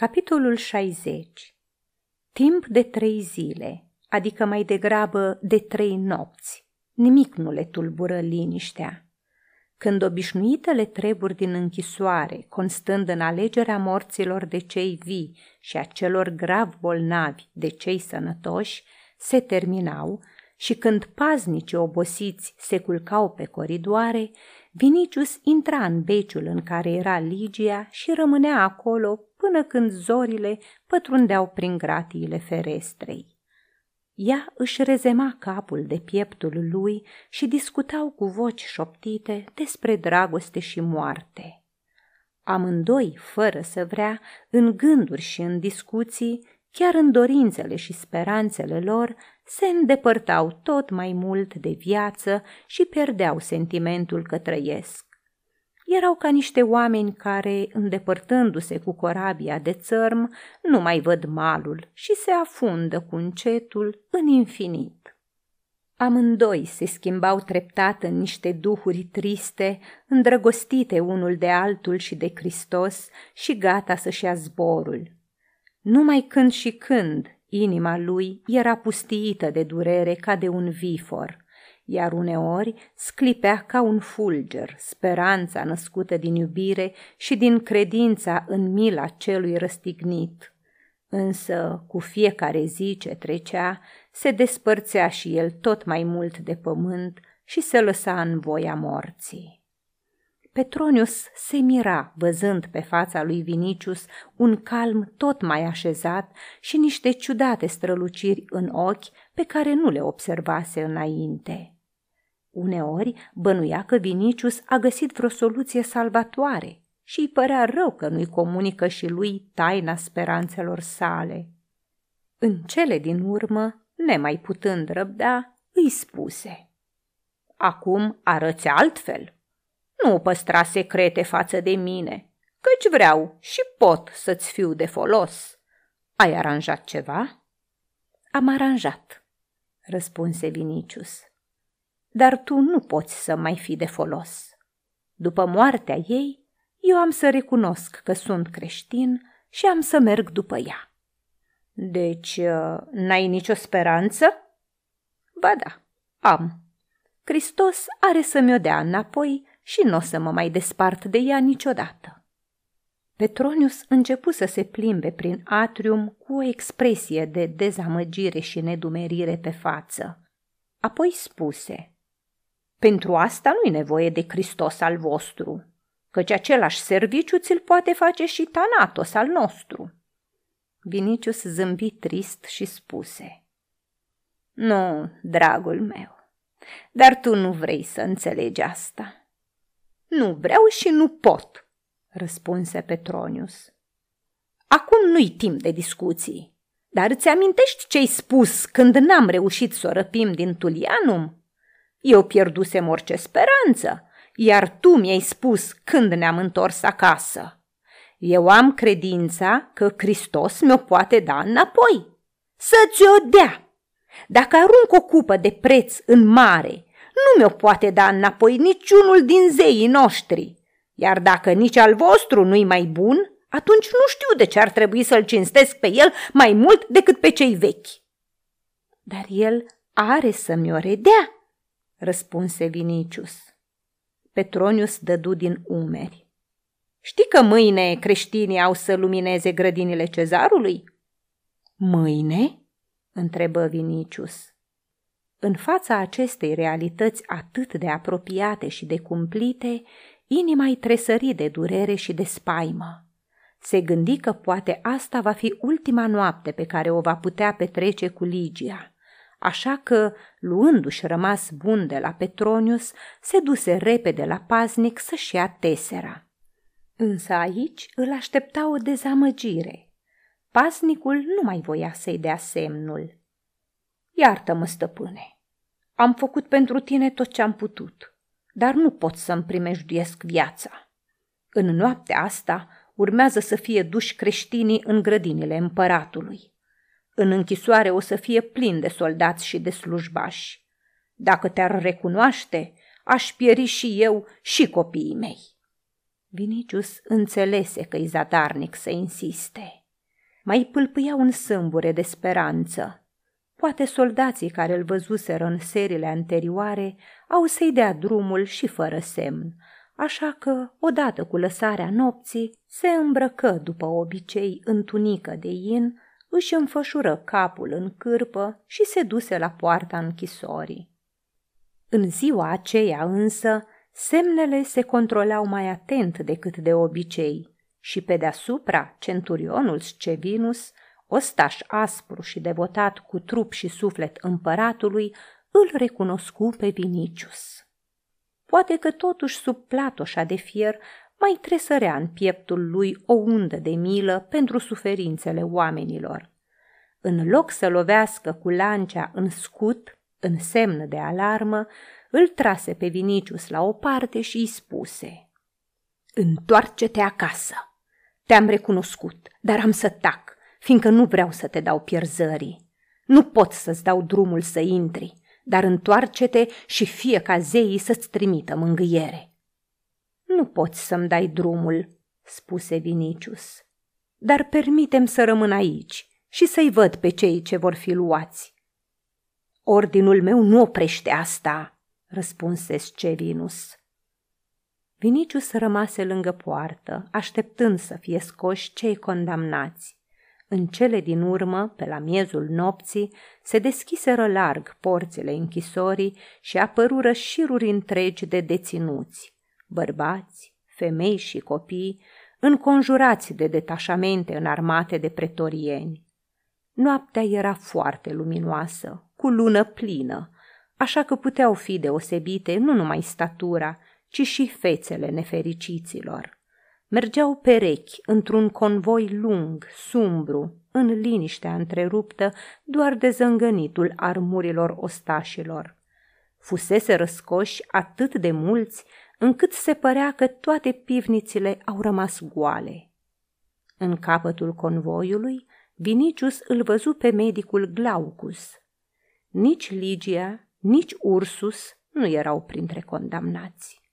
Capitolul 60 Timp de trei zile, adică mai degrabă de trei nopți, nimic nu le tulbură liniștea. Când obișnuitele treburi din închisoare, constând în alegerea morților de cei vii și a celor grav bolnavi de cei sănătoși, se terminau și când paznici obosiți se culcau pe coridoare, Vinicius intra în beciul în care era Ligia și rămânea acolo până când zorile pătrundeau prin gratiile ferestrei. Ea își rezema capul de pieptul lui și discutau cu voci șoptite despre dragoste și moarte. Amândoi, fără să vrea, în gânduri și în discuții, chiar în dorințele și speranțele lor, se îndepărtau tot mai mult de viață și pierdeau sentimentul că trăiesc. Erau ca niște oameni care, îndepărtându-se cu corabia de țărm, nu mai văd malul și se afundă cu încetul în infinit. Amândoi se schimbau treptat în niște duhuri triste, îndrăgostite unul de altul și de Hristos și gata să-și ia zborul. Numai când și când inima lui era pustiită de durere ca de un vifor – iar uneori sclipea ca un fulger speranța născută din iubire și din credința în mila celui răstignit. Însă, cu fiecare zi ce trecea, se despărțea și el tot mai mult de pământ și se lăsa în voia morții. Petronius se mira văzând pe fața lui Vinicius un calm tot mai așezat și niște ciudate străluciri în ochi pe care nu le observase înainte. Uneori bănuia că Vinicius a găsit vreo soluție salvatoare și îi părea rău că nu-i comunică și lui taina speranțelor sale. În cele din urmă, nemai putând răbda, îi spuse Acum arăți altfel. Nu păstra secrete față de mine, căci vreau și pot să-ți fiu de folos. Ai aranjat ceva? Am aranjat, răspunse Vinicius dar tu nu poți să mai fi de folos. După moartea ei, eu am să recunosc că sunt creștin și am să merg după ea. Deci, uh, n-ai nicio speranță? Ba da, am. Hristos are să mi-o dea înapoi și nu o să mă mai despart de ea niciodată. Petronius începu să se plimbe prin atrium cu o expresie de dezamăgire și nedumerire pe față. Apoi spuse – pentru asta nu-i nevoie de Hristos al vostru, căci același serviciu ți-l poate face și Tanatos al nostru. Vinicius zâmbi trist și spuse, Nu, dragul meu, dar tu nu vrei să înțelegi asta. Nu vreau și nu pot, răspunse Petronius. Acum nu-i timp de discuții, dar îți amintești ce-ai spus când n-am reușit să o răpim din Tulianum? Eu pierdusem orice speranță, iar tu mi-ai spus când ne-am întors acasă. Eu am credința că Hristos mi-o poate da înapoi. Să-ți o dea! Dacă arunc o cupă de preț în mare, nu mi-o poate da înapoi niciunul din zeii noștri. Iar dacă nici al vostru nu-i mai bun, atunci nu știu de ce ar trebui să-l cinstesc pe el mai mult decât pe cei vechi. Dar el are să mi-o redea, răspunse Vinicius. Petronius dădu din umeri. Știi că mâine creștinii au să lumineze grădinile cezarului? Mâine? întrebă Vinicius. În fața acestei realități atât de apropiate și de cumplite, inima îi tresări de durere și de spaimă. Se gândi că poate asta va fi ultima noapte pe care o va putea petrece cu Ligia așa că, luându-și rămas bun de la Petronius, se duse repede la paznic să-și ia tesera. Însă aici îl aștepta o dezamăgire. Paznicul nu mai voia să-i dea semnul. Iartă-mă, stăpâne, am făcut pentru tine tot ce am putut, dar nu pot să-mi primejduiesc viața. În noaptea asta urmează să fie duși creștinii în grădinile împăratului. În închisoare o să fie plin de soldați și de slujbași. Dacă te-ar recunoaște, aș pieri și eu și copiii mei. Vinicius înțelese că-i zadarnic să insiste. mai pâlpâiau în sâmbure de speranță. Poate soldații care îl văzuseră în serile anterioare au să-i dea drumul și fără semn, așa că, odată cu lăsarea nopții, se îmbrăcă după obicei în tunică de in, își înfășură capul în cârpă și se duse la poarta închisorii. În ziua aceea însă, semnele se controlau mai atent decât de obicei și pe deasupra centurionul Scevinus, ostaș aspru și devotat cu trup și suflet împăratului, îl recunoscu pe Vinicius. Poate că totuși sub platoșa de fier mai tresărea în pieptul lui o undă de milă pentru suferințele oamenilor. În loc să lovească cu lancea în scut, în semn de alarmă, îl trase pe Vinicius la o parte și îi spuse Întoarce-te acasă! Te-am recunoscut, dar am să tac, fiindcă nu vreau să te dau pierzării. Nu pot să-ți dau drumul să intri, dar întoarce-te și fie ca zeii să-ți trimită mângâiere. Nu poți să-mi dai drumul, spuse Vinicius, dar permitem să rămân aici și să-i văd pe cei ce vor fi luați. Ordinul meu nu oprește asta, răspunse Scevinus. Vinicius rămase lângă poartă, așteptând să fie scoși cei condamnați. În cele din urmă, pe la miezul nopții, se deschiseră larg porțile închisorii și apărură șiruri întregi de deținuți, bărbați, femei și copii, înconjurați de detașamente înarmate de pretorieni. Noaptea era foarte luminoasă, cu lună plină, așa că puteau fi deosebite nu numai statura, ci și fețele nefericiților. Mergeau perechi într-un convoi lung, sumbru, în liniștea întreruptă doar de zângănitul armurilor ostașilor. Fusese răscoși atât de mulți încât se părea că toate pivnițile au rămas goale. În capătul convoiului, Vinicius îl văzu pe medicul Glaucus. Nici Ligia, nici Ursus nu erau printre condamnați.